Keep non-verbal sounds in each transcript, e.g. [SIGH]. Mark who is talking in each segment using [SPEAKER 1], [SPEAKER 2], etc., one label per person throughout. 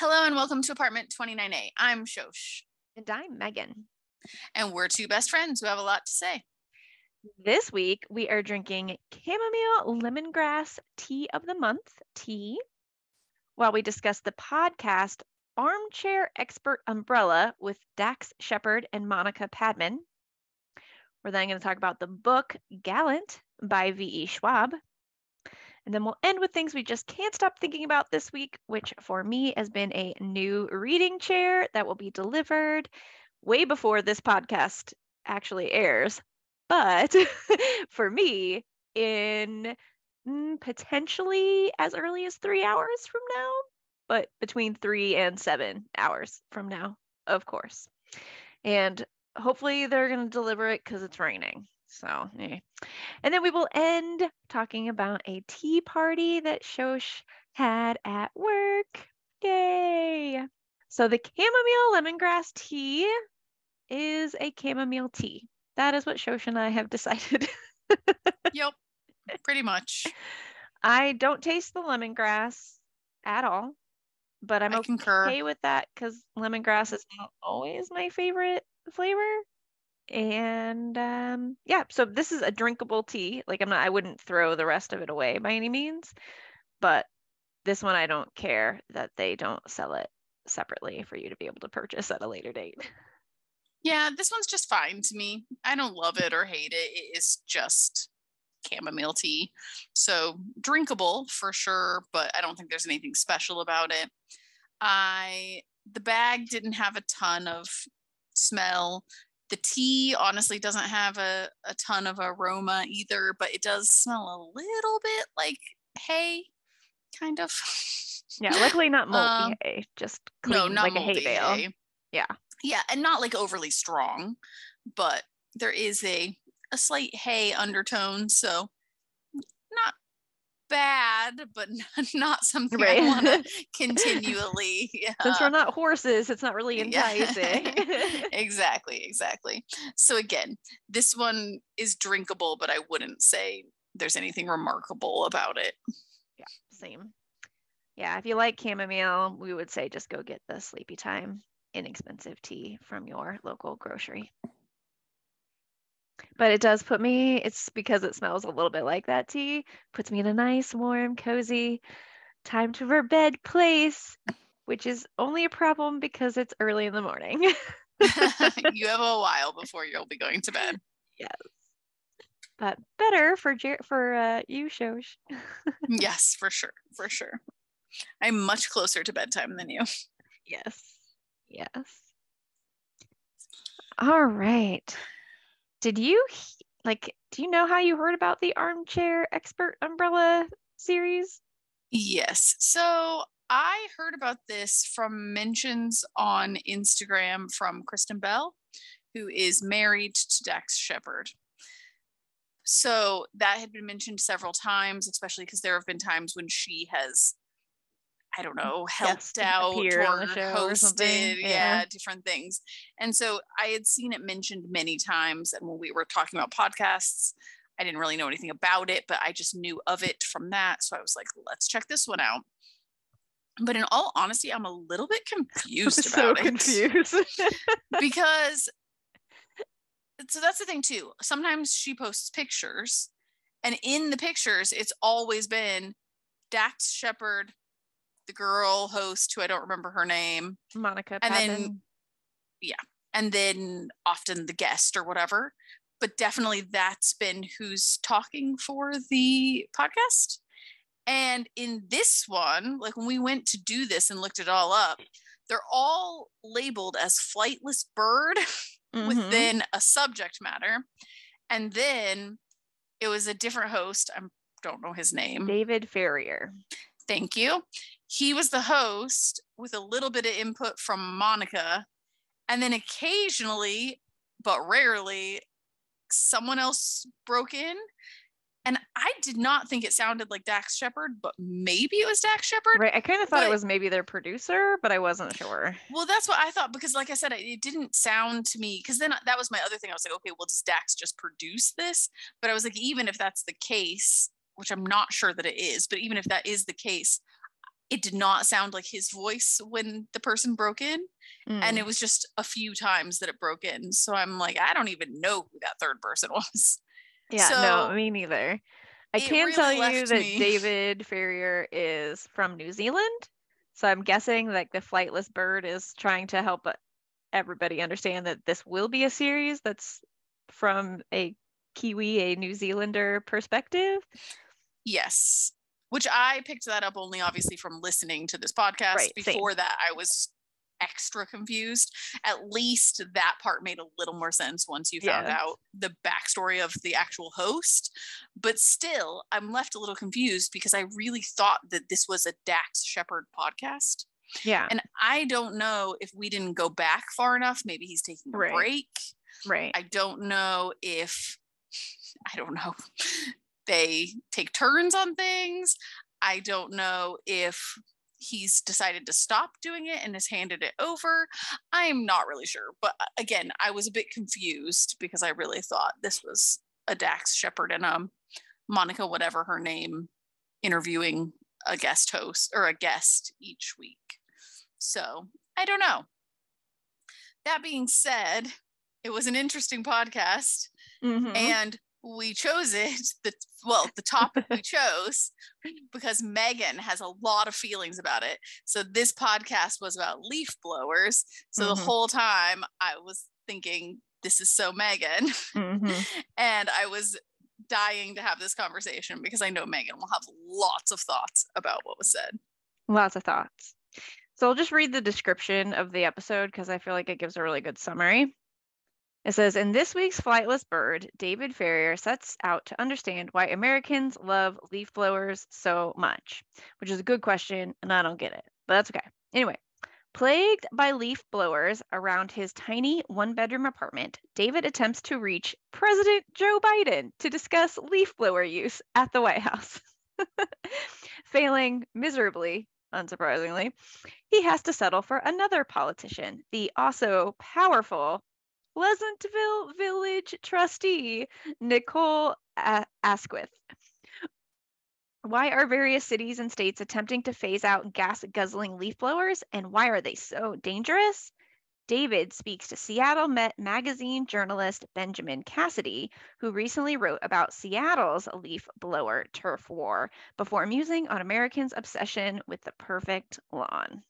[SPEAKER 1] Hello and welcome to apartment 29A. I'm Shosh.
[SPEAKER 2] And I'm Megan.
[SPEAKER 1] And we're two best friends who have a lot to say.
[SPEAKER 2] This week we are drinking chamomile lemongrass tea of the month tea while we discuss the podcast Armchair Expert Umbrella with Dax Shepard and Monica Padman. We're then going to talk about the book Gallant by V.E. Schwab. And then we'll end with things we just can't stop thinking about this week, which for me has been a new reading chair that will be delivered way before this podcast actually airs. But [LAUGHS] for me, in mm, potentially as early as three hours from now, but between three and seven hours from now, of course. And hopefully they're going to deliver it because it's raining. So, eh. and then we will end talking about a tea party that Shosh had at work. Yay! So, the chamomile lemongrass tea is a chamomile tea. That is what Shosh and I have [LAUGHS] decided.
[SPEAKER 1] yep, pretty much.
[SPEAKER 2] I don't taste the lemongrass at all, but I'm
[SPEAKER 1] I
[SPEAKER 2] okay
[SPEAKER 1] concur.
[SPEAKER 2] with that because lemongrass is not always my favorite flavor and um yeah so this is a drinkable tea like i'm not i wouldn't throw the rest of it away by any means but this one i don't care that they don't sell it separately for you to be able to purchase at a later date
[SPEAKER 1] Yeah, this one's just fine to me. I don't love it or hate it. It is just chamomile tea. So drinkable for sure, but I don't think there's anything special about it. I the bag didn't have a ton of smell. The tea honestly doesn't have a, a ton of aroma either, but it does smell a little bit like hay, kind of.
[SPEAKER 2] yeah luckily not [LAUGHS] moldy
[SPEAKER 1] Um,
[SPEAKER 2] hay just clean
[SPEAKER 1] no, not
[SPEAKER 2] like a hay
[SPEAKER 1] moldy
[SPEAKER 2] bale
[SPEAKER 1] hay.
[SPEAKER 2] yeah
[SPEAKER 1] Yeah, and not like overly strong, but there is a a slight hay undertone, so not bad, but [LAUGHS] not something
[SPEAKER 2] Right.
[SPEAKER 1] I want to continually.
[SPEAKER 2] since we're not horses it's not really
[SPEAKER 1] Yeah.
[SPEAKER 2] enticing [LAUGHS] [LAUGHS]
[SPEAKER 1] exactly, exactly. So again, this one is drinkable, but I wouldn't say there's anything remarkable about it.
[SPEAKER 2] Yeah, same yeah if you like chamomile we would say just go get the sleepy time inexpensive tea from your local grocery but it does put me it's because it smells a little bit like that tea puts me in a nice warm cozy time to for bed place which is only a problem because it's early in the morning [LAUGHS] [LAUGHS]
[SPEAKER 1] you have a while before you'll be going to bed.
[SPEAKER 2] Yes but better for Jer- for uh, you shosh [LAUGHS]
[SPEAKER 1] yes, for sure, for sure. I'm much closer to bedtime than you.
[SPEAKER 2] yes yes all right did you like do you know how you heard about the armchair expert umbrella series
[SPEAKER 1] Yes. So I heard about this from mentions on Instagram from Kristen Bell, who is married to Dax Shepard. So that had been mentioned several times, especially because there have been times when she has, I don't mm, know, helped out or
[SPEAKER 2] show or
[SPEAKER 1] hosted,
[SPEAKER 2] Yeah.
[SPEAKER 1] yeah, different things. And so I had seen it mentioned many times. And when we were talking about podcasts, I didn't really know anything about it, but I just knew of it from that. So I was like, let's check this one out. But in all honesty, I'm a little bit [LAUGHS] confused
[SPEAKER 2] so
[SPEAKER 1] about it
[SPEAKER 2] confused [LAUGHS]
[SPEAKER 1] because so that's the thing too. Sometimes she posts pictures, and in the pictures, it's always been Dax Shepard, the girl host who I don't remember her name,
[SPEAKER 2] monica
[SPEAKER 1] And then-
[SPEAKER 2] yeah.
[SPEAKER 1] and then often the guest or whatever. But definitely that's been who's talking for the podcast. And in this one, like when we went to do this and looked it all up, they're all labeled as flightless bird [LAUGHS]
[SPEAKER 2] Mhm.
[SPEAKER 1] within a subject matter. And then it was a different host. I don't know his name.
[SPEAKER 2] david Farrier.
[SPEAKER 1] Thank you. He was the host with a little bit of input from Monica. And then occasionally, but rarely, someone else broke in. And I did not think it sounded like Dax Shepard, but maybe it was Dax Shepard.
[SPEAKER 2] right i kind of thought it was maybe their producer but i wasn't sure
[SPEAKER 1] Well, that's what I thought because, like I said, it- it didn't sound to me because then that was my other thing. I was like, okay, well, does Dax just produce this? But I was like, even if that's the case, which I'm not sure that it is, but even if that is the case, it did not sound like his voice when the person broke in. Mm. And it was just a few times that it broke in. So I'm like, I don't even know who that third person [LAUGHS] was.
[SPEAKER 2] Yeah, so no, me neither. I can really tell you that me. [LAUGHS] David Farrier is from New Zealand. So I'm guessing like the flightless bird is trying to help everybody understand that this will be a series that's from a Kiwi, a New Zealander perspective.
[SPEAKER 1] Yes. Which I picked that up only obviously from listening to this podcast. Right, Before same. that, I was extra confused. At least that part made a little more sense once you found out the backstory of the actual host. But still, I'm left a little confused because I really thought that this was a Dax Shepard podcast.
[SPEAKER 2] Yeah.
[SPEAKER 1] And I don't know if we didn't go back far enough. Maybe he's taking a right. break.
[SPEAKER 2] Right.
[SPEAKER 1] I don't know if, I don't know, they take turns on things. I don't know if he's decided to stop doing it and has handed it over. I'm not really sure. But uh, again, I was a bit confused because I really thought this was a Dax Shepard and um Monica, whatever her name, interviewing a guest host or a guest each week. So I don't know. That being said, it was an interesting podcast. Mm-hmm. And we chose it [LAUGHS] the well the topic we [LAUGHS] chose because megan has a lot of feelings about it. So this podcast was about leaf blowers. So mm-hmm. the whole time i was thinking this is so megan. Mm-hmm. [LAUGHS] and i was dying to have this conversation because i know megan will have lots of thoughts about what was said.
[SPEAKER 2] Lots of thoughts. So i'll just read the description of the episode because i feel like it gives a really good summary it says in this week's Flightless Bird, David Farrier sets out to understand why Americans love leaf blowers so much, which is a good question, and I don't get it, but that's okay. Anyway, plagued by leaf blowers around his tiny one bedroom apartment, David attempts to reach President Joe Biden to discuss leaf blower use at the White House. [LAUGHS] Failing miserably, unsurprisingly, he has to settle for another politician, the also powerful Pleasantville Village trustee Nicole Asquith. Why are various cities and states attempting to phase out gas guzzling leaf blowers and why are they so dangerous? David speaks to Seattle Met magazine journalist Benjamin Cassidy, who recently wrote about Seattle's leaf blower turf war before musing on Americans' obsession with the perfect lawn.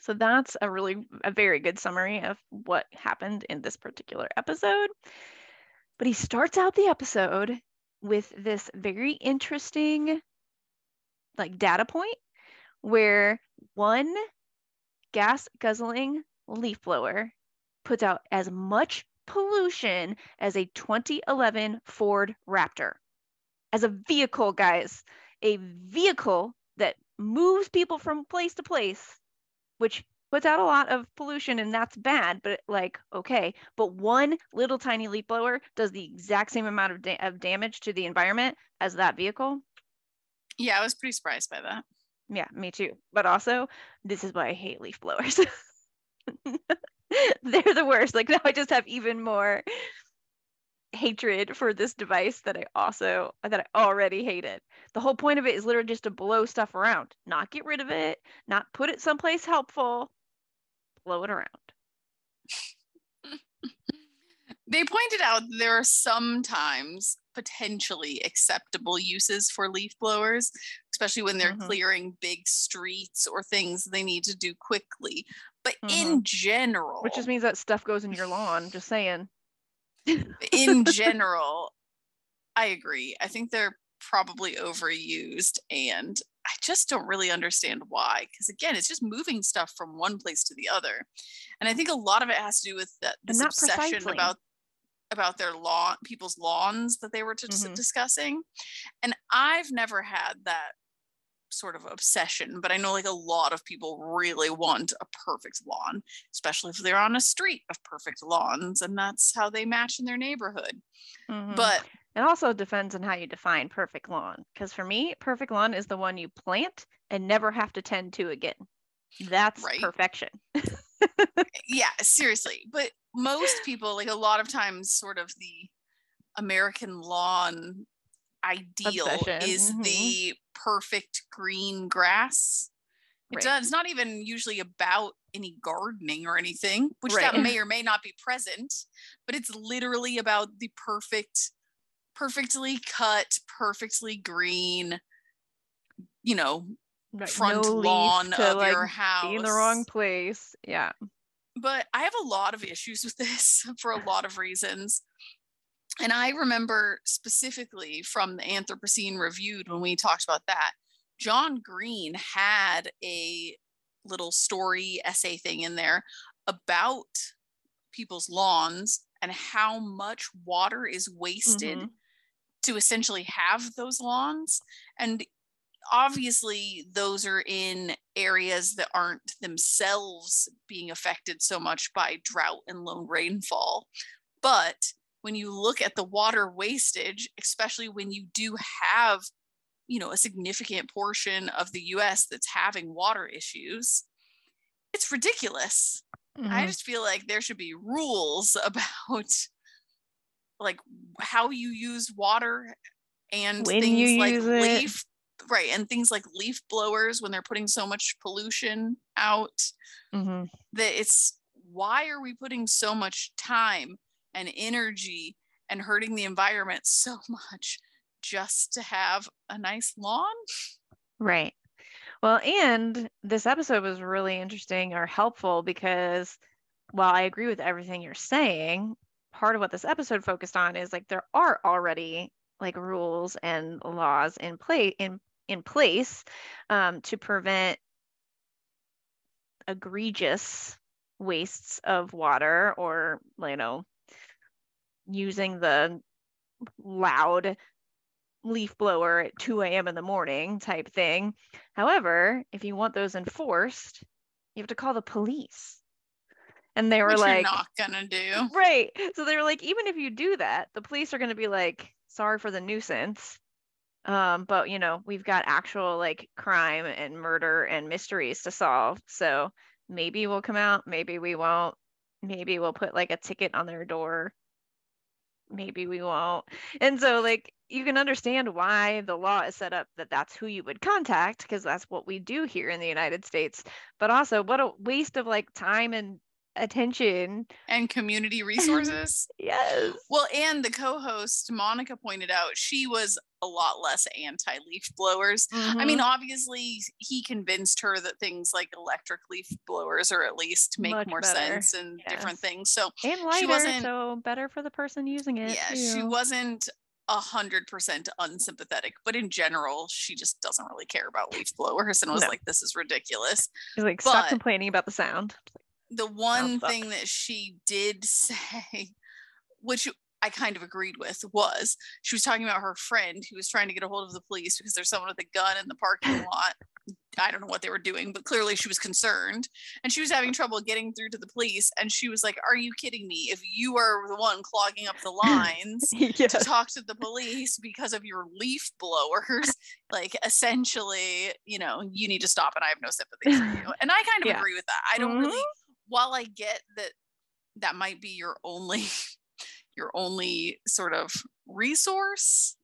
[SPEAKER 2] So that's a really a very good summary of what happened in this particular episode. But he starts out the episode with this very interesting like data point where one gas guzzling leaf blower puts out as much pollution as a 2011 Ford Raptor. As a vehicle, guys, a vehicle that moves people from place to place which puts out a lot of pollution and that's bad but like okay but one little tiny leaf blower does the exact same amount of, da- of damage to the environment as that vehicle.
[SPEAKER 1] Yeah i was pretty surprised by that.
[SPEAKER 2] Yeah me too but also this is why i hate leaf blowers. [LAUGHS] They're the worst like now i just have even more hatred for this device that I also that I already hated. The whole point of it is literally just to blow stuff around, not get rid of it, not put it someplace helpful, blow it around. [LAUGHS]
[SPEAKER 1] they pointed out there are sometimes potentially acceptable uses for leaf blowers, especially when they're mm-hmm. clearing big streets or things they need to do quickly. But mm-hmm. in general,
[SPEAKER 2] which just means that stuff goes in your lawn, just saying
[SPEAKER 1] in [LAUGHS] general, I agree. I think they're probably overused and I just don't really understand why. Because again, it's just moving stuff from one place to the other. And I think a lot of it has to do with that this obsession precisely. about about their lawn people's lawns that they were mm-hmm. discussing. And I've never had that sort of obsession, but I know like a lot of people really want a perfect lawn, especially if they're on a street of perfect lawns and that's how they match in their neighborhood. Mm-hmm. But
[SPEAKER 2] it also depends on how you define perfect lawn. Because for me, perfect lawn is the one you plant and never have to tend to again. That's right. perfection. [LAUGHS]
[SPEAKER 1] yeah, seriously. But most people, like a lot of times, sort of the American lawn ideal Obsession. is mm-hmm. the perfect green grass. It
[SPEAKER 2] Right.
[SPEAKER 1] does. It's not even usually about any gardening or anything, which
[SPEAKER 2] Right.
[SPEAKER 1] that may or may not be present, but it's literally about the perfect, perfectly cut, perfectly green, you know,
[SPEAKER 2] Right,
[SPEAKER 1] front
[SPEAKER 2] no
[SPEAKER 1] lawn of
[SPEAKER 2] like,
[SPEAKER 1] your house.
[SPEAKER 2] in the wrong place. Yeah.
[SPEAKER 1] but I have a lot of issues with this [LAUGHS] for a lot of reasons. And I remember specifically from the Anthropocene Reviewed when we talked about that, John Green had a little story essay thing in there about people's lawns and how much water is wasted
[SPEAKER 2] Mhm.
[SPEAKER 1] to essentially have those lawns. And obviously, those are in areas that aren't themselves being affected so much by drought and low rainfall. But when you look at the water wastage, especially when you do have, you know, a significant portion of the US that's having water issues, it's ridiculous. I
[SPEAKER 2] Mhm.
[SPEAKER 1] just feel like there should be rules [LAUGHS] about like how you use water and
[SPEAKER 2] When
[SPEAKER 1] things like
[SPEAKER 2] use it.
[SPEAKER 1] leaf right and things like leaf blowers when they're putting so much pollution out
[SPEAKER 2] Mhm.
[SPEAKER 1] that it's why are we putting so much time and energy and hurting the environment so much just to have a nice lawn
[SPEAKER 2] Right. Well, and this episode was really interesting or helpful because while I agree with everything you're saying, part of what this episode focused on is like there are already like rules and laws in play in in place um, to prevent egregious wastes of water or you know using the loud leaf blower at 2 a.m. in the morning type thing. However, if you want those enforced, you have to call the police. And they were
[SPEAKER 1] which
[SPEAKER 2] like,
[SPEAKER 1] not gonna do
[SPEAKER 2] right. So they were like, even if you do that, the police are going to be like, sorry for the nuisance. Um, but you know, we've got actual like crime and murder and mysteries to solve. So maybe we'll come out, maybe we won't. Maybe we'll put like a ticket on their door. Maybe we won't. And so like you can understand why the law is set up that that's who you would contact because that's what we do here in the United States. But also what a waste of like time and attention.
[SPEAKER 1] and community [LAUGHS] resources
[SPEAKER 2] Yes.
[SPEAKER 1] Well, and the co-host Monica pointed out she was a lot less anti-leaf blowers. I mean,
[SPEAKER 2] Mhm.
[SPEAKER 1] obviously he convinced her that things like electric leaf blowers or at least make
[SPEAKER 2] Much
[SPEAKER 1] more
[SPEAKER 2] better,
[SPEAKER 1] sense and different things. So
[SPEAKER 2] and lighter,
[SPEAKER 1] wasn't-
[SPEAKER 2] so better for the person using it.
[SPEAKER 1] yeah, she wasn't a hundred percent unsympathetic, but in general, she just doesn't really care about leaf blowers and was
[SPEAKER 2] No.
[SPEAKER 1] like, "This is ridiculous."
[SPEAKER 2] She's like, stop
[SPEAKER 1] but-
[SPEAKER 2] complaining about the sound.
[SPEAKER 1] The one
[SPEAKER 2] sucks.
[SPEAKER 1] thing that she did [LAUGHS] say, which I kind of agreed with, was she was talking about her friend who was trying to get a hold of the police because there's someone with a gun in the parking [LAUGHS] lot. I don't know what they were doing, but clearly she was concerned and she was having trouble getting through to the police. And she was like, Are you kidding me? If you are the one clogging up the lines, [LAUGHS] to talk to the police because of your leaf blowers, like essentially, you know, you need to stop and I have no sympathy for you. And I kind of
[SPEAKER 2] Yeah.
[SPEAKER 1] agree with that. I don't
[SPEAKER 2] Mhm.
[SPEAKER 1] really while I get that that might be your only [LAUGHS] your only sort of resource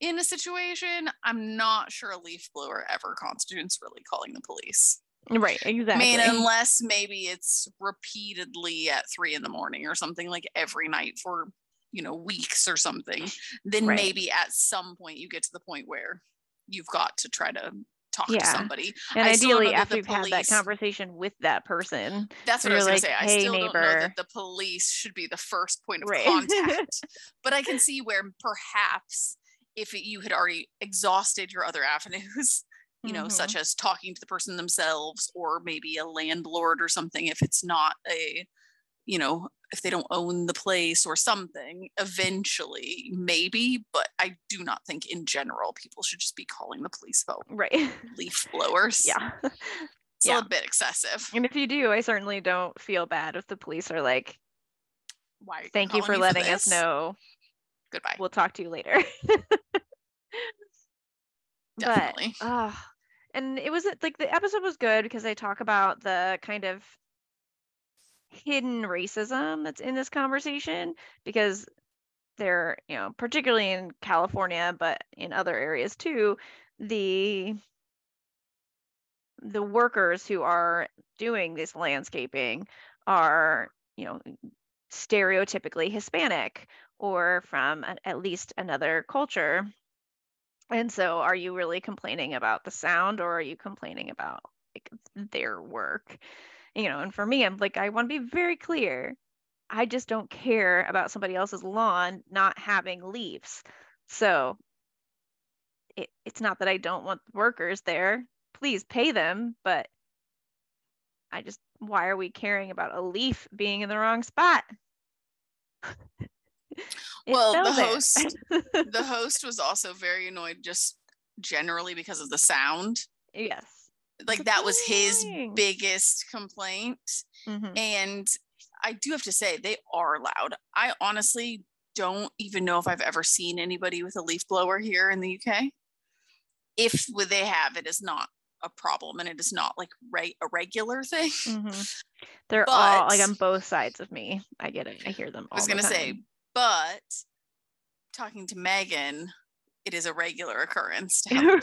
[SPEAKER 1] in a situation, I'm not sure a leaf blower ever constitutes really calling the police.
[SPEAKER 2] Right, exactly.
[SPEAKER 1] I mean, unless maybe it's repeatedly at three in the morning or something like every night for you know weeks or something, then
[SPEAKER 2] Right.
[SPEAKER 1] maybe at some point you get to the point where you've got to try to talk
[SPEAKER 2] Yeah.
[SPEAKER 1] to somebody.
[SPEAKER 2] and
[SPEAKER 1] I
[SPEAKER 2] ideally, after you've had that conversation with that person,
[SPEAKER 1] That's what I was
[SPEAKER 2] like,
[SPEAKER 1] gonna say. I
[SPEAKER 2] "Hey,
[SPEAKER 1] still don't know that the police should be the first point of
[SPEAKER 2] Right. [LAUGHS]
[SPEAKER 1] contact. but I can see where perhaps if you had already exhausted your other avenues, [LAUGHS] you know,
[SPEAKER 2] Mhm.
[SPEAKER 1] such as talking to the person themselves or maybe a landlord or something, if it's not a, you know, if they don't own the place or something, eventually maybe. But I do not think in general people should just be calling the police about
[SPEAKER 2] right? [LAUGHS]
[SPEAKER 1] leaf blowers.
[SPEAKER 2] yeah.
[SPEAKER 1] It's
[SPEAKER 2] yeah.
[SPEAKER 1] a little bit excessive.
[SPEAKER 2] And if you do, I certainly don't feel bad if the police are like,
[SPEAKER 1] Why? are you
[SPEAKER 2] "Thank you for letting us know.
[SPEAKER 1] Goodbye.
[SPEAKER 2] We'll talk to you later." [LAUGHS]
[SPEAKER 1] Definitely.
[SPEAKER 2] But and it was like the episode was good because they talk about the kind of hidden racism that's in this conversation because they're, you know, particularly in California, but in other areas too, the the workers who are doing this landscaping are, you know, stereotypically Hispanic or from a, at least another culture. And so are you really complaining about the sound or are you complaining about like their work? You know, and for me, I'm like, I want to be very clear. I just don't care about somebody else's lawn not having leaves. So it, it's not that I don't want workers there. Please pay them, but I just why are we caring about a leaf being in the wrong spot? [LAUGHS]
[SPEAKER 1] well, the host the [LAUGHS] host was also very annoyed just generally because of the sound.
[SPEAKER 2] Yes.
[SPEAKER 1] Like that was his biggest complaint. Mm-hmm. And I do have to say they are loud. I honestly don't even know if I've ever seen anybody with a leaf blower here in the UK. If they have, it is not a problem and it is not like right a regular thing. Mm-hmm. [LAUGHS]
[SPEAKER 2] They're but, all like on both sides of me. I get it. I hear them. I
[SPEAKER 1] was gonna say, but talking to Megan, it is a regular occurrence to [LAUGHS] have [LAUGHS]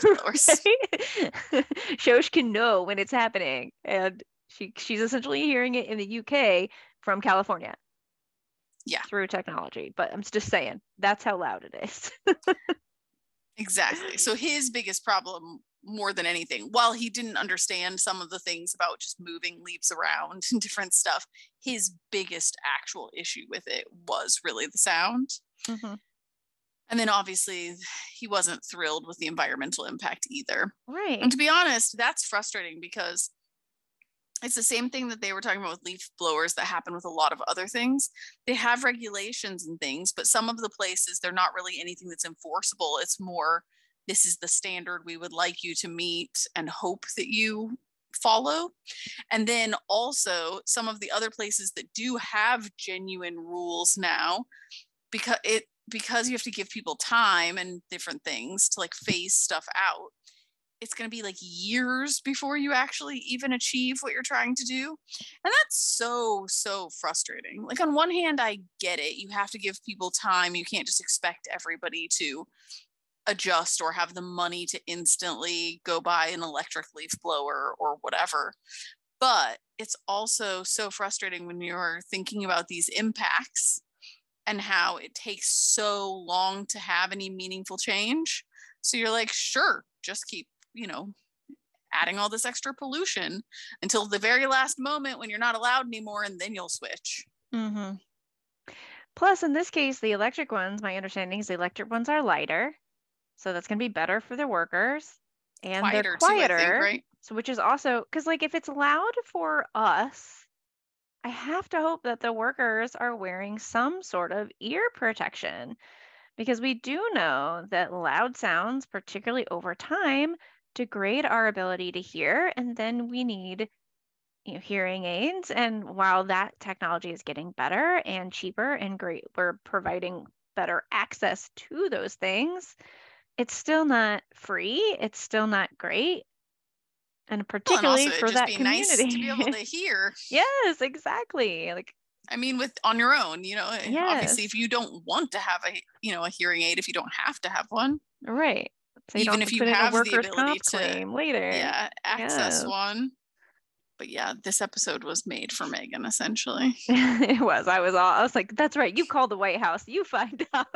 [SPEAKER 2] Shosh can know when it's happening, and she she's essentially hearing it in the UK from California.
[SPEAKER 1] Yeah,
[SPEAKER 2] through technology. But I'm just saying that's how loud it is. [LAUGHS]
[SPEAKER 1] exactly. So his biggest problem more than anything. While he didn't understand some of the things about just moving leaves around and different stuff, his biggest actual issue with it was really the sound. Mm-hmm. And then obviously, he wasn't thrilled with the environmental impact either.
[SPEAKER 2] Right.
[SPEAKER 1] And to be honest, that's frustrating because it's the same thing that they were talking about with leaf blowers that happen with a lot of other things. They have regulations and things, but some of the places, they're not really anything that's enforceable. It's more this is the standard we would like you to meet and hope that you follow. And then also some of the other places that do have genuine rules now, because it because you have to give people time and different things to like phase stuff out. It's going to be like years before you actually even achieve what you're trying to do. And that's so, so frustrating. Like, on one hand, I get it. You have to give people time. You can't just expect everybody to adjust or have the money to instantly go buy an electric leaf blower or whatever. But it's also so frustrating when you're thinking about these impacts and how it takes so long to have any meaningful change. So you're like, sure, just keep, you know, adding all this extra pollution until the very last moment when you're not allowed anymore, and then you'll switch.
[SPEAKER 2] Mm-hmm. Plus, in this case, the electric ones, my understanding is the electric ones are lighter. So that's going to be better for the workers and quieter they're quieter. Too, think, right? So which is also cuz like if it's loud for us, I have to hope that the workers are wearing some sort of ear protection because we do know that loud sounds, particularly over time, degrade our ability to hear and then we need you know, hearing aids and while that technology is getting better and cheaper and great we're providing better access to those things it's still not free. It's still not great. And particularly well, and for that community.
[SPEAKER 1] Nice to be able to hear. [LAUGHS]
[SPEAKER 2] yes, exactly. Like
[SPEAKER 1] I mean, with on your own, you know, eh, yes. obviously if you don't want to have a, you know, a hearing aid, if you don't have to have one.
[SPEAKER 2] Right.
[SPEAKER 1] So Even if you have the ability to
[SPEAKER 2] later.
[SPEAKER 1] Yeah, access yes. one but yeah, this episode was made for Megan essentially. [LAUGHS]
[SPEAKER 2] it was. I was all I was like, that's right. You call the White House. You find [LAUGHS] out.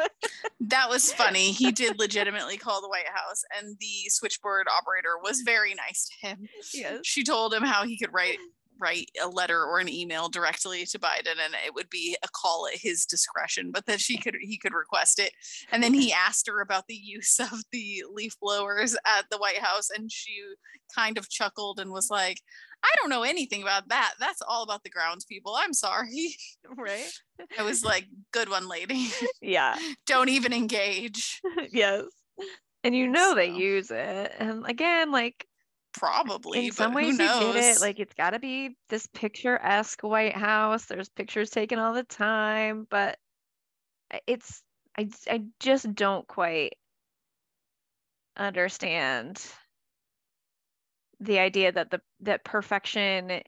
[SPEAKER 1] that was funny. He did legitimately call the White House and the switchboard operator was very nice to him.
[SPEAKER 2] Yes.
[SPEAKER 1] She told him how he could write write a letter or an email directly to Biden and it would be a call at his discretion, but that she could he could request it. And then he asked her about the use [LAUGHS] of the leaf blowers at the White House and she kind of chuckled and was like, I don't know anything about that. That's all about the grounds people. I'm sorry. [LAUGHS]
[SPEAKER 2] Right.
[SPEAKER 1] I was like, good one, lady. [LAUGHS]
[SPEAKER 2] Yeah. [LAUGHS]
[SPEAKER 1] don't even engage.
[SPEAKER 2] yes. And you know so. they use it. And again, like
[SPEAKER 1] probably
[SPEAKER 2] in some ways you get it. Like it's gotta be this picturesque White House. There's pictures taken all the time, but it's I I just don't quite understand the idea that the that perfection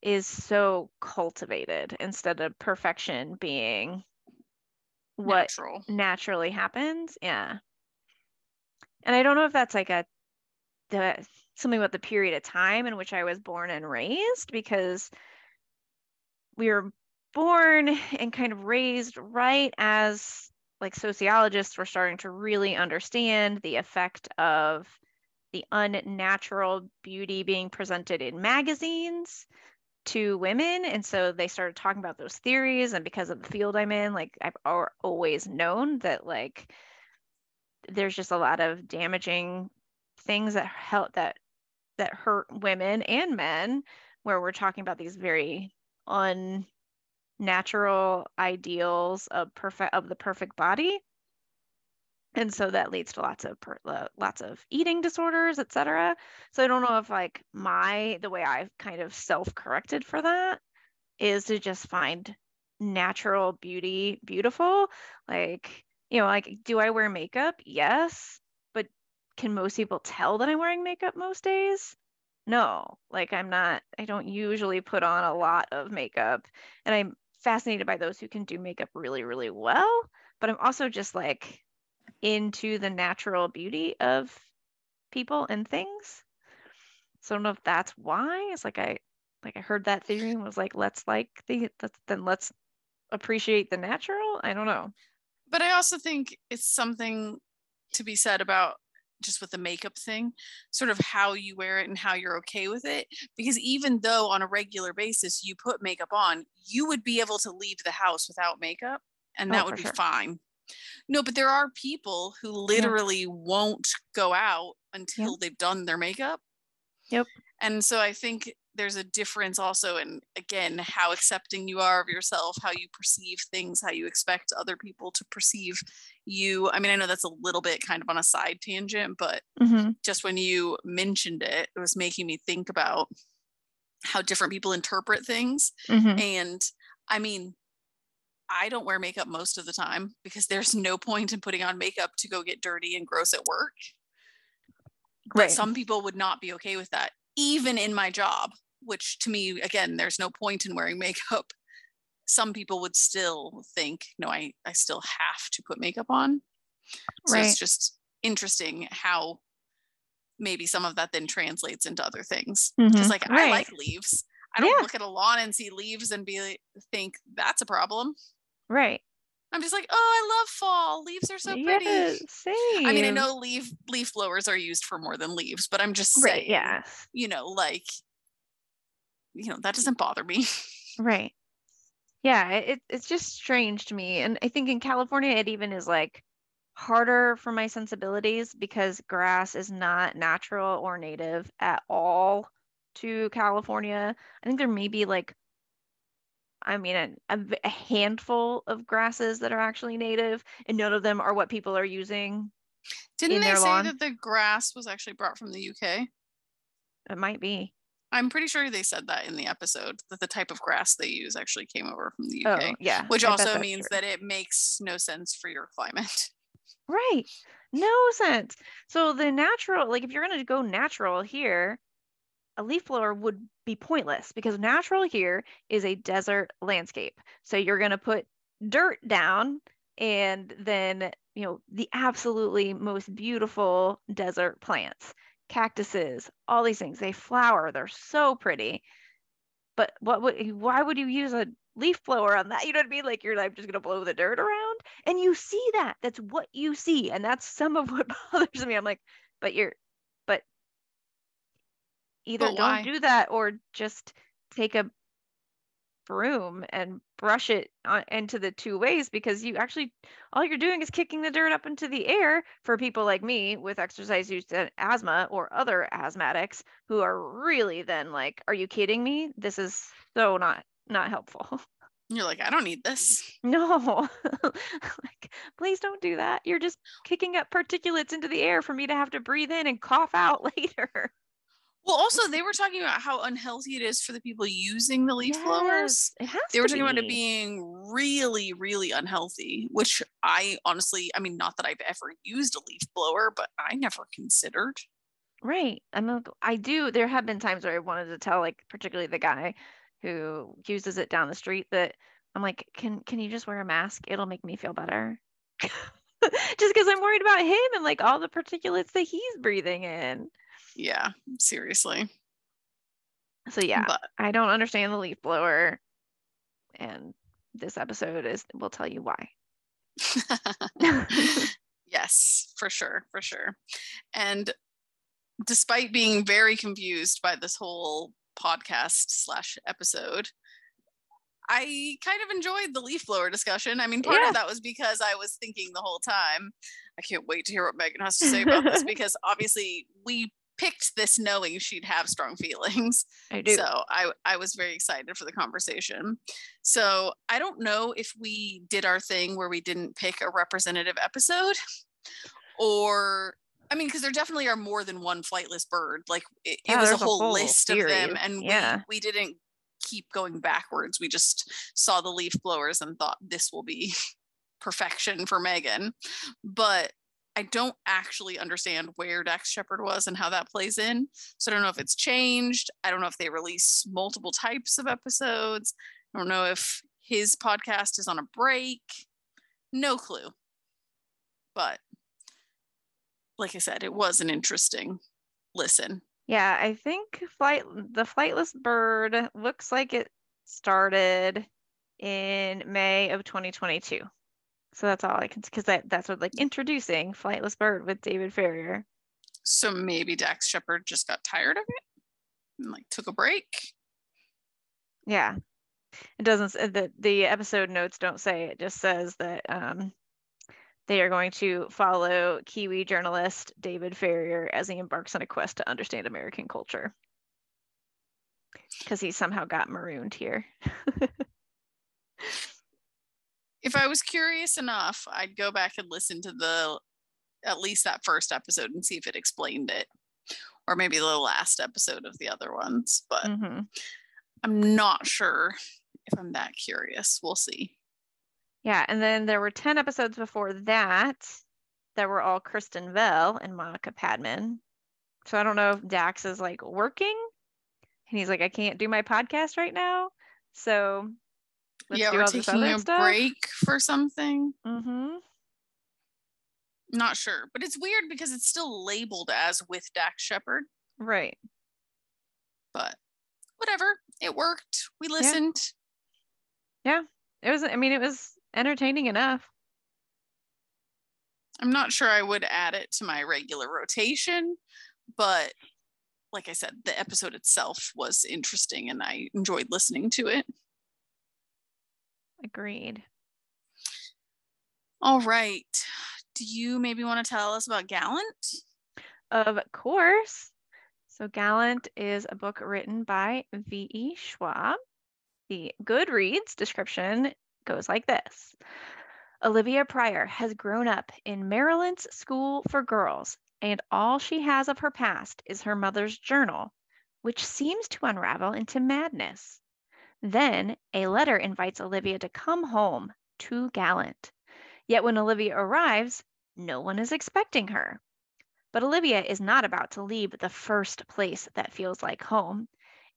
[SPEAKER 2] is so cultivated instead of perfection being what Natural. naturally happens. Yeah. And I don't know if that's like a the something about the period of time in which I was born and raised because we were born and kind of raised right as like sociologists were starting to really understand the effect of the unnatural beauty being presented in magazines to women. And so they started talking about those theories and because of the field i'm in like i've always known that like there's just a lot of damaging things that help that that hurt women and men where we're talking about these very unnatural ideals of perfect of the perfect body and so that leads to lots of per, lots of eating disorders etc so i don't know if like my the way i've kind of self-corrected for that is to just find natural beauty beautiful. Like you know like do i wear makeup? Yes. But can most people tell that i'm wearing makeup most days? No. Like i'm not i don't usually put on a lot of makeup. And i'm fascinated by those who can do makeup really really well. But i'm also just like into the natural beauty of people and things. So I don't know if that's why. It's like I like I heard that theory and was like, let's like the let's then let's appreciate the natural. I don't know.
[SPEAKER 1] But I also think it's something to be said about just with the makeup thing, sort of how you wear it and how you're okay with it. Because even though on a regular basis you put makeup on, you would be able to leave the house without makeup and oh, that oh, would be sure. fine. No, but there are people who literally yeah. won't go out until yep. they've done their makeup.
[SPEAKER 2] Yep.
[SPEAKER 1] And so I think there's a difference also in again how accepting you are of yourself, how you perceive things, how you expect other people to perceive you. I mean, I know that's a little bit kind of on a side tangent, but mm-hmm. just when you mentioned it, it was making me think about how different people interpret things. Mm-hmm. And I mean, I don't wear makeup most of the time because there's no point in putting on makeup to go get dirty and gross at work. Right. But some people would not be okay with that, even in my job, which to me, again, there's no point in wearing [LAUGHS] makeup. Some people would still think, no, I, I still have to put makeup on. So right. it's just interesting how maybe some of that then translates into other things. Because mm-hmm. like right. I like leaves. I don't yeah. look at a lawn and see leaves and be think that's a problem.
[SPEAKER 2] Right.
[SPEAKER 1] I'm just like, oh, I love fall. Leaves are so pretty. Yeah, same. I mean, I know leaf leaf blowers are used for more than leaves, but I'm just saying, right, yeah. you know, like, you know, that doesn't bother me. [LAUGHS]
[SPEAKER 2] Right. Yeah, it, it's just strange to me. And I think in California, it even is like harder for my sensibilities because grass is not natural or native at all to California. I think there may be like I mean, a, a, handful of grasses that are actually native, and none of them are what people are using.
[SPEAKER 1] Didn't they say lawn. that the grass was actually brought from the UK?
[SPEAKER 2] It might be.
[SPEAKER 1] I'm pretty sure they said that in the episode that the type of grass they use actually came over from the UK.
[SPEAKER 2] Oh, yeah.
[SPEAKER 1] Which I also means true. that it makes no sense for your climate. [LAUGHS]
[SPEAKER 2] Right. No sense. So the natural, like if you're going to go natural here, a leaf blower would be pointless because natural here is a desert landscape. So you're going to put dirt down and then, you know, the absolutely most beautiful desert plants, cactuses, all these things, they flower, they're so pretty. But what would why would you use a leaf blower on that? You know what I mean? Like you're like just going to blow the dirt around and you see that. That's what you see and that's some of what [LAUGHS] bothers me. I'm like, but you're either but don't why? do that or just take a broom and brush it on, into the two ways because you actually all you're doing is kicking the dirt up into the air for people like me with exercise use and asthma or other asthmatics who are really then like are you kidding me? This is so not not helpful. [LAUGHS]
[SPEAKER 1] You're like i don't need this.
[SPEAKER 2] No. [LAUGHS] Like please don't do that. You're just kicking up particulates into the air for me to have to breathe in and cough out [LAUGHS] later
[SPEAKER 1] well, also they were talking about how unhealthy it is for the people using the leaf yes, blowers.
[SPEAKER 2] It has
[SPEAKER 1] they were
[SPEAKER 2] talking
[SPEAKER 1] be. about it being really, really unhealthy, which I honestly, I mean, not that I've ever used a leaf blower, but I never considered.
[SPEAKER 2] Right. I mean, I do. There have been times where I wanted to tell, like, particularly the guy who uses it down the street, that I'm like, can can you just wear a mask? It'll make me feel better. [LAUGHS] just because I'm worried about him and like all the particulates that he's breathing in.
[SPEAKER 1] Yeah, seriously.
[SPEAKER 2] So yeah,
[SPEAKER 1] But
[SPEAKER 2] I don't understand the leaf blower, and this episode is will tell you why. [LAUGHS]
[SPEAKER 1] yes, for sure, for sure. And despite being very confused by this whole podcast slash episode, I kind of enjoyed the leaf blower discussion. I mean, part
[SPEAKER 2] Yeah.
[SPEAKER 1] of that was because I was thinking the whole time, I can't wait to hear what Megan has to say about this [LAUGHS] because obviously we picked this knowing she'd have strong feelings. [LAUGHS]
[SPEAKER 2] I do.
[SPEAKER 1] So I I was very excited for the conversation. So I don't know if we did our thing where we didn't pick a representative episode or I mean, because there definitely are more than one flightless bird. Like it, it was a
[SPEAKER 2] there's a
[SPEAKER 1] whole,
[SPEAKER 2] whole
[SPEAKER 1] list of them, and
[SPEAKER 2] Yeah.
[SPEAKER 1] we we didn't keep going backwards. We just saw the leaf blowers and thought this will be [LAUGHS] perfection for Megan. But I don't actually understand where Dax Shepard was and how that plays in. So I don't know if it's changed. I don't know if they release multiple types of episodes. I don't know if his podcast is on a break. No clue. But like I said, it was an interesting listen.
[SPEAKER 2] Yeah, I think flight the flightless bird looks like it started in May of 2022. So that's all I can because that that's what like introducing flightless bird with David Farrier.
[SPEAKER 1] So maybe Dax Shepard just got tired of it and like took a break.
[SPEAKER 2] Yeah. It doesn't the the episode notes don't say it just says that um they are going to follow Kiwi journalist David Farrier as he embarks on a quest to understand American culture. Because he somehow got marooned here. [LAUGHS]
[SPEAKER 1] If I was curious enough, I'd go back and listen to the at least that first episode and see if it explained it. Or maybe the last episode of the other ones, but
[SPEAKER 2] hmm
[SPEAKER 1] I'm not sure if I'm that curious. We'll see.
[SPEAKER 2] Yeah, and then there were 10 episodes before that that were all Kristen Bell and Monica Padman. So I don't know if Dax is like working and he's like, I can't do my podcast right now. So let's
[SPEAKER 1] yeah, we're taking a
[SPEAKER 2] stuff.
[SPEAKER 1] break for something.
[SPEAKER 2] Mm-hmm.
[SPEAKER 1] Not sure, but it's weird because it's still labeled as with Dax Shepard,
[SPEAKER 2] Right.
[SPEAKER 1] but whatever. It worked. We listened. Yeah.
[SPEAKER 2] It was, I mean, it was entertaining enough.
[SPEAKER 1] I'm not sure I would add it to my regular rotation, but like I said, the episode itself was interesting and I enjoyed listening to it.
[SPEAKER 2] Agreed.
[SPEAKER 1] All right. Do you maybe want to tell us about Gallant?
[SPEAKER 2] Of course. So Gallant is a book written by V.E. Schwab. The Goodreads description goes like this Olivia Prior has grown up in Merilance school for girls, and all she has of her past is her mother's journal, which seems to unravel into madness. Then a letter invites Olivia to come home to Gallant. Yet when Olivia arrives, no one is expecting her. But Olivia is not about to leave the first place that feels like home.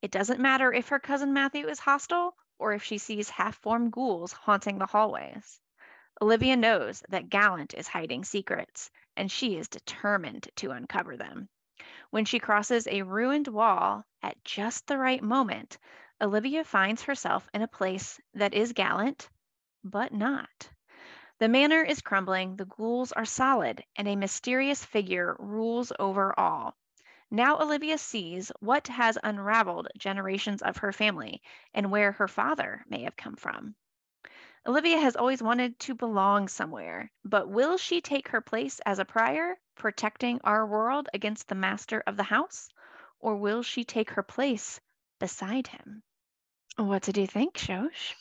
[SPEAKER 2] It doesn't matter if her cousin Matthew is hostile or if she sees half formed ghouls haunting the hallways. Olivia knows that Gallant is hiding secrets, and she is determined to uncover them. When she crosses a ruined wall at just the right moment, Olivia finds herself in a place that is Gallant, but not. The manor is crumbling, the ghouls are solid, and a mysterious figure rules over all. Now Olivia sees what has unraveled generations of her family and where her father may have come from. Olivia has always wanted to belong somewhere, but will she take her place as a prior, protecting our world against the master of the house? Or will she take her place beside him? What did you think, Shosh?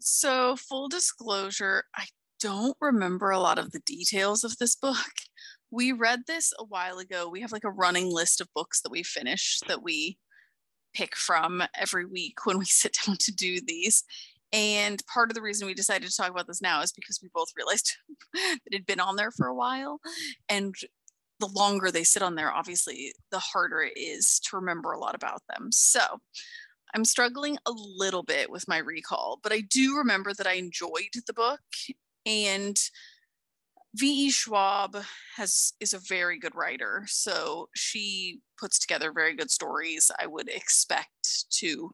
[SPEAKER 1] So, full disclosure, I don't remember a lot of the details of this book. [LAUGHS] We read this a while ago. We have like a running list of books that we finish that we pick from every week when we [LAUGHS] sit down to do these. And part of the reason we decided to talk about this now is because we both realized [LAUGHS] that it had been on there for a while. And the longer they sit on there, obviously, the harder it is to remember a lot about them. So, I'm struggling a little bit with my recall, but I do remember that I enjoyed the book and V.E. Schwab has is a very good writer, so she puts together very good stories. I would expect to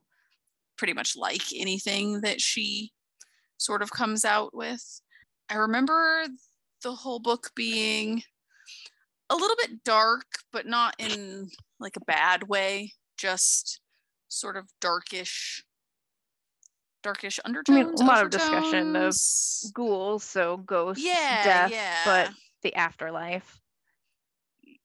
[SPEAKER 1] pretty much like anything that she sort of comes out with. I remember the whole book being a little bit dark, but not in like a bad way, just sort of darkish darkish undertones. I mean,
[SPEAKER 2] a lot of discussion of ghouls, so ghosts, yeah, death, yeah. but the afterlife.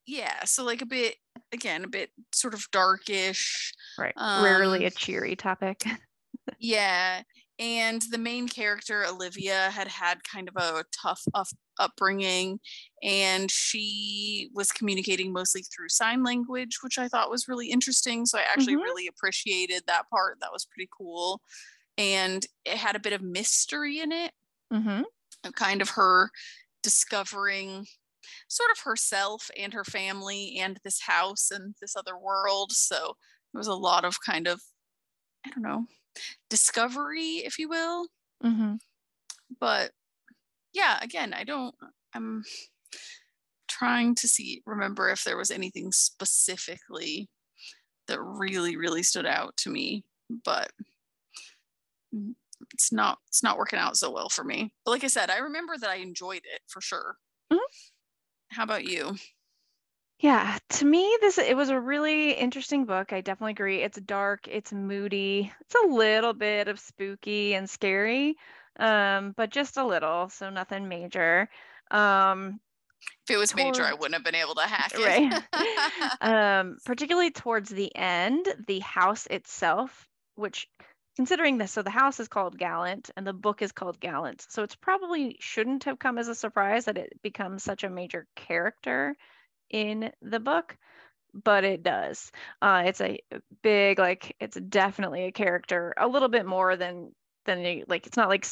[SPEAKER 1] Yeah, so like a bit again, a bit sort of darkish.
[SPEAKER 2] Right. Um, Rarely a cheery topic. [LAUGHS]
[SPEAKER 1] yeah. And the main character, Olivia, had had kind of a tough up- upbringing, and she was communicating mostly through sign language, which I thought was really interesting. So I actually mm-hmm. really appreciated that part. That was pretty cool and it had a bit of mystery in it
[SPEAKER 2] mm-hmm.
[SPEAKER 1] kind of her discovering sort of herself and her family and this house and this other world so there was a lot of kind of i don't know discovery if you will
[SPEAKER 2] mm-hmm.
[SPEAKER 1] but yeah again i don't i'm trying to see remember if there was anything specifically that really really stood out to me but it's not it's not working out so well for me. But like I said, I remember that I enjoyed it for sure.
[SPEAKER 2] Mm-hmm.
[SPEAKER 1] How about you?
[SPEAKER 2] Yeah, to me this it was a really interesting book. I definitely agree. It's dark, it's moody. It's a little bit of spooky and scary. Um, but just a little, so nothing major. Um
[SPEAKER 1] if it was towards, major, I wouldn't have been able to [LAUGHS] hack it.
[SPEAKER 2] Right. [LAUGHS] um, particularly towards the end, the house itself, which considering this, so the house is called Gallant and the book is called Gallant. So it's probably shouldn't have come as a surprise that it becomes such a major character in the book, but it does. Uh, it's a big, like, it's definitely a character, a little bit more than than like it's not like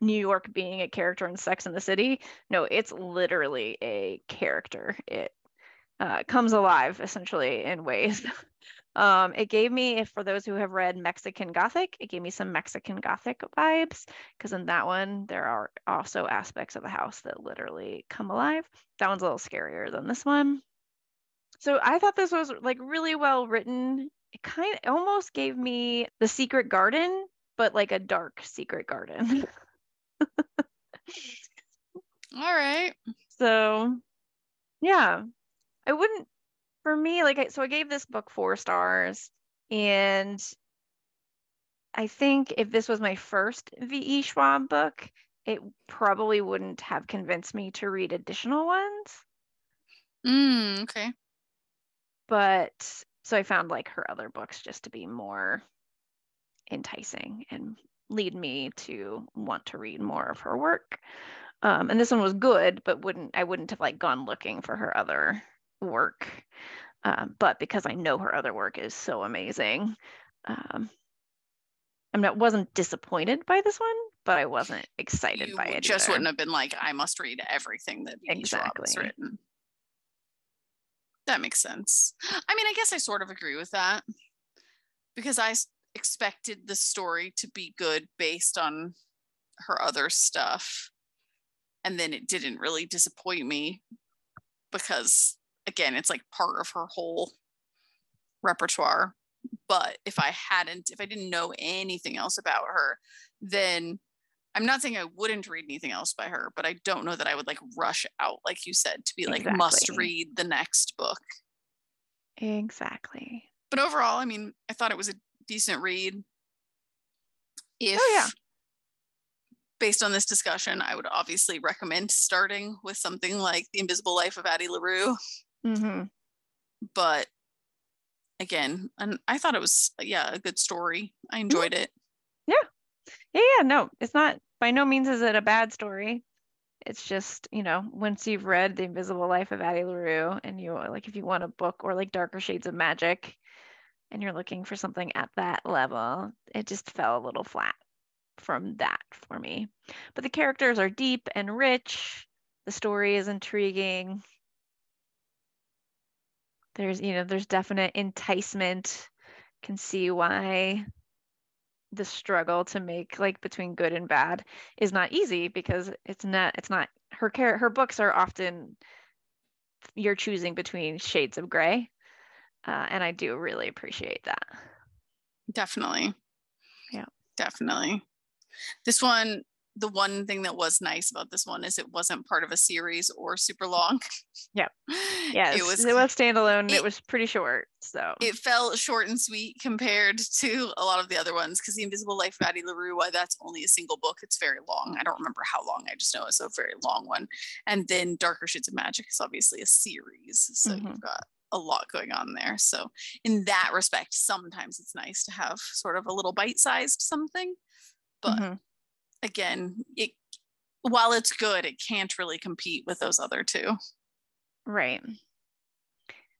[SPEAKER 2] New York being a character in Sex in the City. No, it's literally a character. It uh, comes alive essentially in ways [LAUGHS] Um, it gave me, if for those who have read Mexican Gothic, it gave me some Mexican Gothic vibes because in that one there are also aspects of the house that literally come alive. That one's a little scarier than this one. So I thought this was like really well written. It kind of almost gave me The Secret Garden, but like a dark secret garden. [LAUGHS]
[SPEAKER 1] All right.
[SPEAKER 2] So, yeah, I wouldn't for me, like, so I gave this book four stars, and I think if this was my first V.E. Schwab book, it probably wouldn't have convinced me to read additional ones.
[SPEAKER 1] Mm, okay.
[SPEAKER 2] But so I found like her other books just to be more enticing and lead me to want to read more of her work. Um, and this one was good, but wouldn't I wouldn't have like gone looking for her other work. Um, but because I know her other work is so amazing, um, I'm not wasn't disappointed by this one, but I wasn't excited
[SPEAKER 1] you
[SPEAKER 2] by it.
[SPEAKER 1] Just either. wouldn't have been like, I must read everything that exactly has written. That makes sense. I mean, I guess I sort of agree with that because I expected the story to be good based on her other stuff. And then it didn't really disappoint me because again, it's like part of her whole repertoire. But if I hadn't, if I didn't know anything else about her, then I'm not saying I wouldn't read anything else by her, but I don't know that I would like rush out, like you said, to be like exactly. must read the next book.
[SPEAKER 2] Exactly.
[SPEAKER 1] But overall, I mean, I thought it was a decent read. If
[SPEAKER 2] oh, yeah
[SPEAKER 1] based on this discussion, I would obviously recommend starting with something like The Invisible Life of Addie LaRue.
[SPEAKER 2] Mm-hmm.
[SPEAKER 1] But again, and I thought it was yeah a good story. I mm-hmm. enjoyed it.
[SPEAKER 2] Yeah, yeah, yeah. No, it's not. By no means is it a bad story. It's just you know once you've read The Invisible Life of Addie LaRue and you like if you want a book or like Darker Shades of Magic, and you're looking for something at that level, it just fell a little flat from that for me. But the characters are deep and rich. The story is intriguing there's you know there's definite enticement can see why the struggle to make like between good and bad is not easy because it's not it's not her care her books are often you're choosing between shades of gray. Uh, and I do really appreciate that.
[SPEAKER 1] Definitely.
[SPEAKER 2] Yeah.
[SPEAKER 1] Definitely. This one, the one thing that was nice about this one is it wasn't part of a series or super long. [LAUGHS]
[SPEAKER 2] Yeah. Yeah. It was it was standalone. It, it, was pretty short. So
[SPEAKER 1] it felt short and sweet compared to a lot of the other ones because The Invisible Life of Addie LaRue, why that's only a single book. It's very long. I don't remember how long. I just know it's a very long one. And then Darker Shades of Magic is obviously a series. So mm-hmm. you've got a lot going on there. So in that respect, sometimes it's nice to have sort of a little bite-sized something. But mm-hmm. Again, it while it's good, it can't really compete with those other two.
[SPEAKER 2] Right.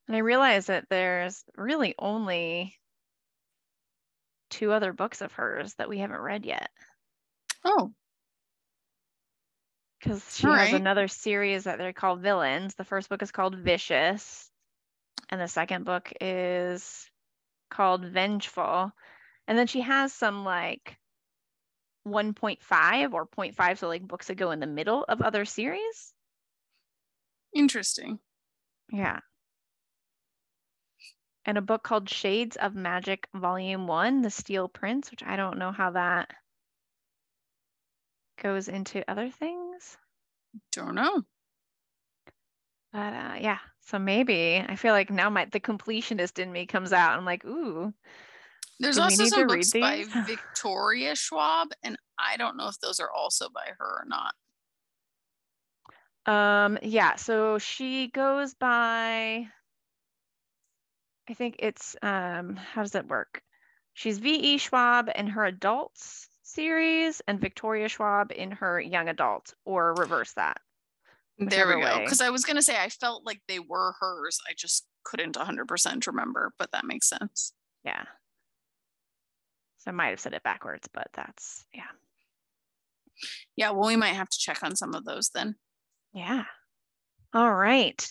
[SPEAKER 2] And I realize that there's really only two other books of hers that we haven't read yet.
[SPEAKER 1] Oh.
[SPEAKER 2] Because she All has right. another series that they're called Villains. The first book is called Vicious, and the second book is called Vengeful. And then she has some like 1.5 or 0.5, so like books that go in the middle of other series.
[SPEAKER 1] Interesting.
[SPEAKER 2] Yeah. And a book called Shades of Magic, Volume One, The Steel Prince, which I don't know how that goes into other things.
[SPEAKER 1] Don't know.
[SPEAKER 2] But uh, yeah, so maybe I feel like now my the completionist in me comes out. I'm like, ooh.
[SPEAKER 1] There's also some books by [LAUGHS] Victoria Schwab, and I don't know if those are also by her or not.
[SPEAKER 2] Um, yeah, so she goes by I think it's um how does it work? She's V.E. Schwab in her adults series and Victoria Schwab in her young adult, or reverse that.
[SPEAKER 1] There we go. Because I was gonna say I felt like they were hers. I just couldn't 100% remember, but that makes sense.
[SPEAKER 2] Yeah. So I might have said it backwards, but that's yeah.
[SPEAKER 1] Yeah, well, we might have to check on some of those then.
[SPEAKER 2] Yeah. All right.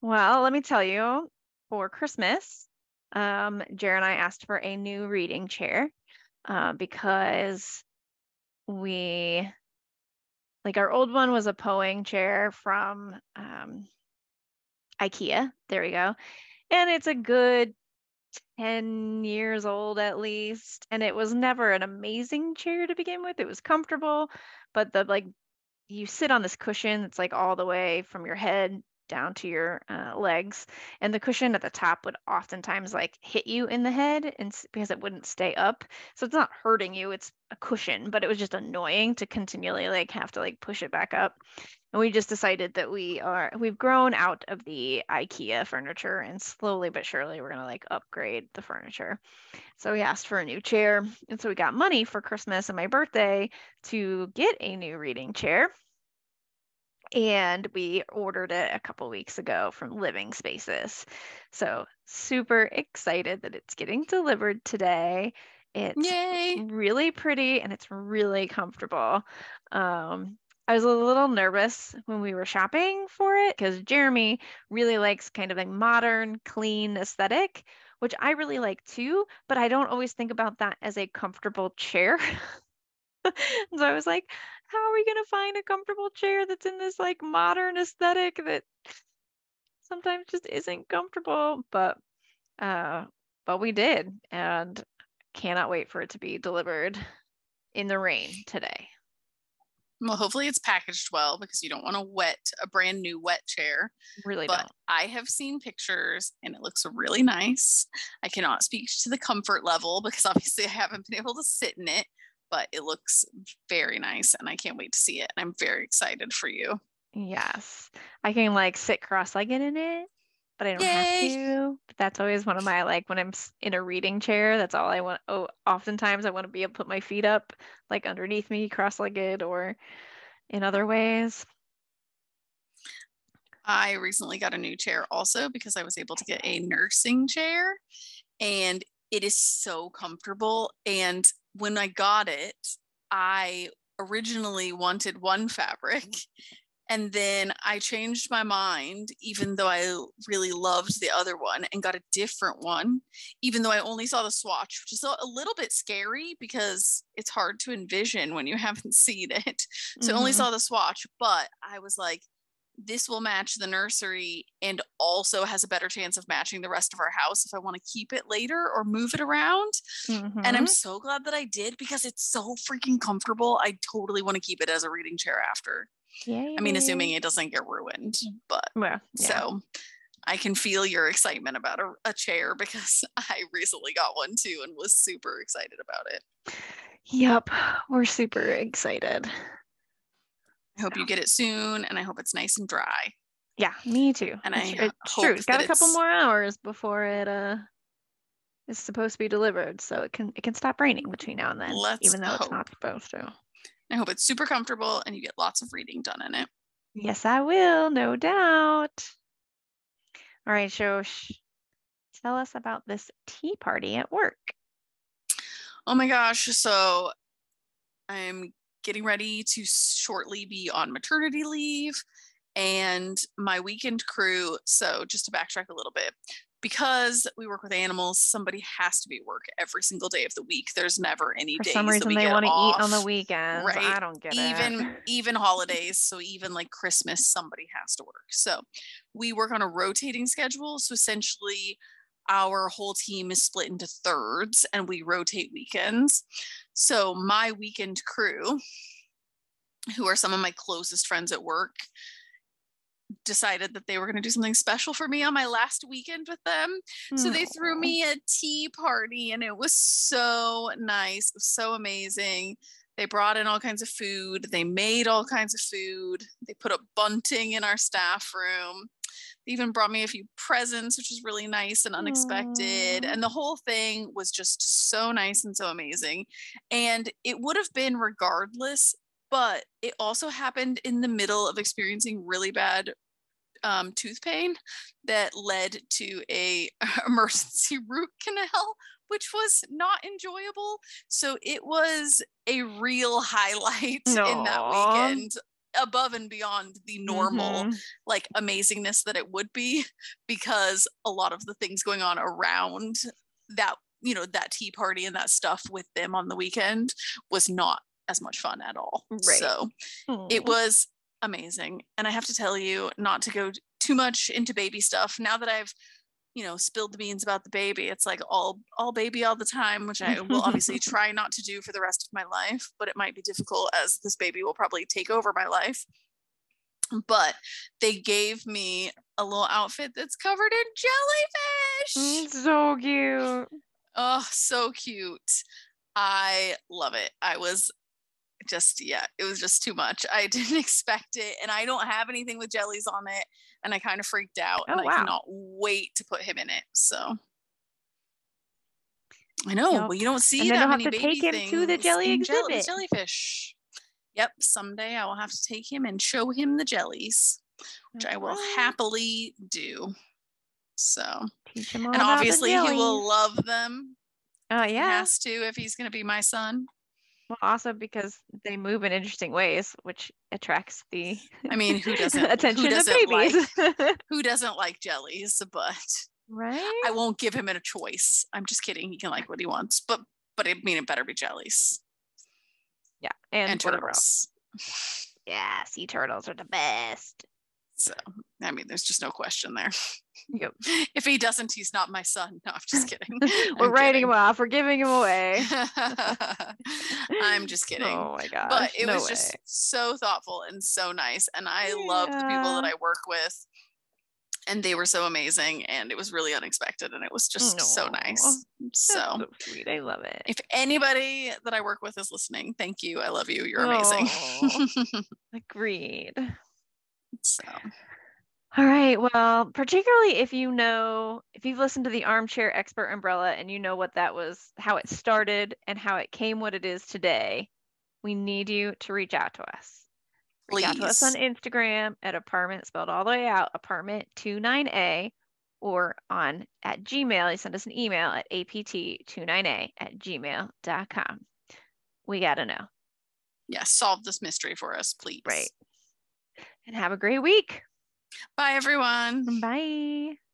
[SPEAKER 2] Well, let me tell you, for Christmas, um, Jer and I asked for a new reading chair uh, because we, like, our old one was a Poang chair from um, IKEA. There we go. And it's a good 10 years old at least. And it was never an amazing chair to begin with. It was comfortable, but the like you sit on this cushion that's like all the way from your head down to your uh, legs and the cushion at the top would oftentimes like hit you in the head and because it wouldn't stay up so it's not hurting you it's a cushion but it was just annoying to continually like have to like push it back up and we just decided that we are we've grown out of the ikea furniture and slowly but surely we're going to like upgrade the furniture so we asked for a new chair and so we got money for christmas and my birthday to get a new reading chair and we ordered it a couple weeks ago from Living Spaces. So super excited that it's getting delivered today. It's
[SPEAKER 1] Yay.
[SPEAKER 2] really pretty and it's really comfortable. Um, I was a little nervous when we were shopping for it because Jeremy really likes kind of a modern, clean aesthetic, which I really like too, but I don't always think about that as a comfortable chair. [LAUGHS] so I was like, how are we going to find a comfortable chair that's in this like modern aesthetic that sometimes just isn't comfortable? But uh but we did and cannot wait for it to be delivered in the rain today.
[SPEAKER 1] Well, hopefully it's packaged well because you don't want to wet a brand new wet chair.
[SPEAKER 2] Really
[SPEAKER 1] but
[SPEAKER 2] don't.
[SPEAKER 1] I have seen pictures and it looks really nice. I cannot speak to the comfort level because [LAUGHS] obviously I haven't been able to sit in it, but it looks very nice and I can't wait to see it. And I'm very excited for you.
[SPEAKER 2] Yes. I can like sit cross legged in it, but I don't Yay. have to. But that's always one of my like when I'm in a reading chair, that's all I want. Oh, oftentimes I want to be able to put my feet up like underneath me, cross legged or in other ways.
[SPEAKER 1] I recently got a new chair also because I was able to get a nursing chair and it is so comfortable. And when I got it, I originally wanted one fabric And then I changed my mind, even though I really loved the other one, and got a different one, even though I only saw the swatch, which is a little bit scary because it's hard to envision when you [LAUGHS] haven't seen it. So mm-hmm. I only mm-hmm. saw the swatch, but I was like, this will match the nursery and also has a better chance of matching the rest of our house if I want to keep it later or move it around. Mm-hmm. And I'm so glad that I did because it's so freaking comfortable. I totally want to keep it as a reading chair after. Yay. I mean, assuming it doesn't get ruined, but well, yeah. so I can feel your excitement about a, a chair [LAUGHS] because I recently got one too and was super excited about it.
[SPEAKER 2] Yep, we're super excited.
[SPEAKER 1] I hope you get it soon and I hope it's nice and dry.
[SPEAKER 2] Yeah, me too. And it's, I it's true. It's got a couple more hours before it uh is supposed to be delivered, so it can it can stop raining between now and then, even though hope. it's not supposed to.
[SPEAKER 1] I hope it's super comfortable and you get lots of reading done in it.
[SPEAKER 2] Yes, I will, no doubt. All right, Shosh, tell us about this tea party at work.
[SPEAKER 1] Oh my gosh. So I'm getting ready to shortly be on maternity leave and my weekend crew. So, just to backtrack a little bit, because we work with animals, somebody has to be at work every single day of the week. There's never any
[SPEAKER 2] For
[SPEAKER 1] days.
[SPEAKER 2] For some reason, they want to eat on the weekends. Right? I don't get
[SPEAKER 1] even,
[SPEAKER 2] it.
[SPEAKER 1] Even holidays. So even like Christmas, somebody has to work. So we work on a rotating schedule. So essentially, our whole team is split into thirds, and we rotate weekends. So my weekend crew, who are some of my closest friends at work, decided that they were going to do something special for me on my last weekend with them. So hmm. they threw me a tea party and it was so nice. It was so amazing. They brought in all kinds of food. They made all kinds of food. They put up bunting in our staff room. They even brought me a few presents, which was really nice and unexpected. And the whole thing was just so nice and so amazing. And it would have been regardless, but it also happened in the middle of experiencing really bad um, tooth pain that led to a [LAUGHS] emergency root canal which was not enjoyable so it was a real highlight Aww. in that weekend above and beyond the normal mm-hmm. like amazingness that it would be [LAUGHS] because a lot of the things going on around that you know that tea party and that stuff with them on the weekend was not as much fun at all. Right. so Aww. it was amazing. And i have to tell you not to go too much into baby stuff. Now that i've you know spilled the beans about the baby it's like all all baby all the time which i will obviously [LAUGHS] try not to do for the rest of my life but it might be difficult as this baby will probably take over my life. But they gave me a little outfit that's covered in jellyfish.
[SPEAKER 2] Mm, so cute.
[SPEAKER 1] Oh so cute. I love it. I was just yeah it was just too much. I [LAUGHS] didn't expect it and i don't have anything with jellies on it and i kind of freaked out oh, and wow. i cannot wait to put him in it so. I know yep. well you don't see that many baby things to the jelly exhibit. jellyfish. Yep someday i will have to take him and show him the jellies which i will happily do so. And obviously he will love them.
[SPEAKER 2] Oh yeah.
[SPEAKER 1] he has to if he's going to be my son
[SPEAKER 2] well, also because they move in interesting ways, which attracts the
[SPEAKER 1] I mean, who [LAUGHS] doesn't attention who doesn't babies? Like, [LAUGHS] who doesn't like jellies? But
[SPEAKER 2] right,
[SPEAKER 1] I won't give him a choice. I'm just kidding. He can like what he wants, but but I mean, it better be jellies.
[SPEAKER 2] Yeah, and, and turtles. Yeah, sea turtles are the best.
[SPEAKER 1] So, I mean, there's just no question there. Yep. [LAUGHS] if he doesn't, he's not my son. No, I'm just [LAUGHS] kidding.
[SPEAKER 2] We're I'm writing kidding. him off. We're giving him away. [LAUGHS]
[SPEAKER 1] I'm just kidding.
[SPEAKER 2] Oh my god!
[SPEAKER 1] But it no was way. just so thoughtful and so nice, and I yeah. love the people that I work with, and they were so amazing, and it was really unexpected, and it was just Aww. so nice. So,
[SPEAKER 2] so, sweet. I love it.
[SPEAKER 1] If anybody that I work with is listening, thank you. I love you. You're oh. amazing.
[SPEAKER 2] Agreed.
[SPEAKER 1] So.
[SPEAKER 2] All right. Well, particularly if you know, if you've listened to the Armchair Expert Umbrella and you know what that was, how it started and how it came what it is today, we need you to reach out to us. Reach Please. out to us on Instagram at apartment spelled all the way out, apartment29a, or on at Gmail. You send us an email at apt29a at gmail.com. We got to know.
[SPEAKER 1] Yeah, solve this mystery for us, please.
[SPEAKER 2] Right. And have a great week.
[SPEAKER 1] Bye, everyone.
[SPEAKER 2] Bye.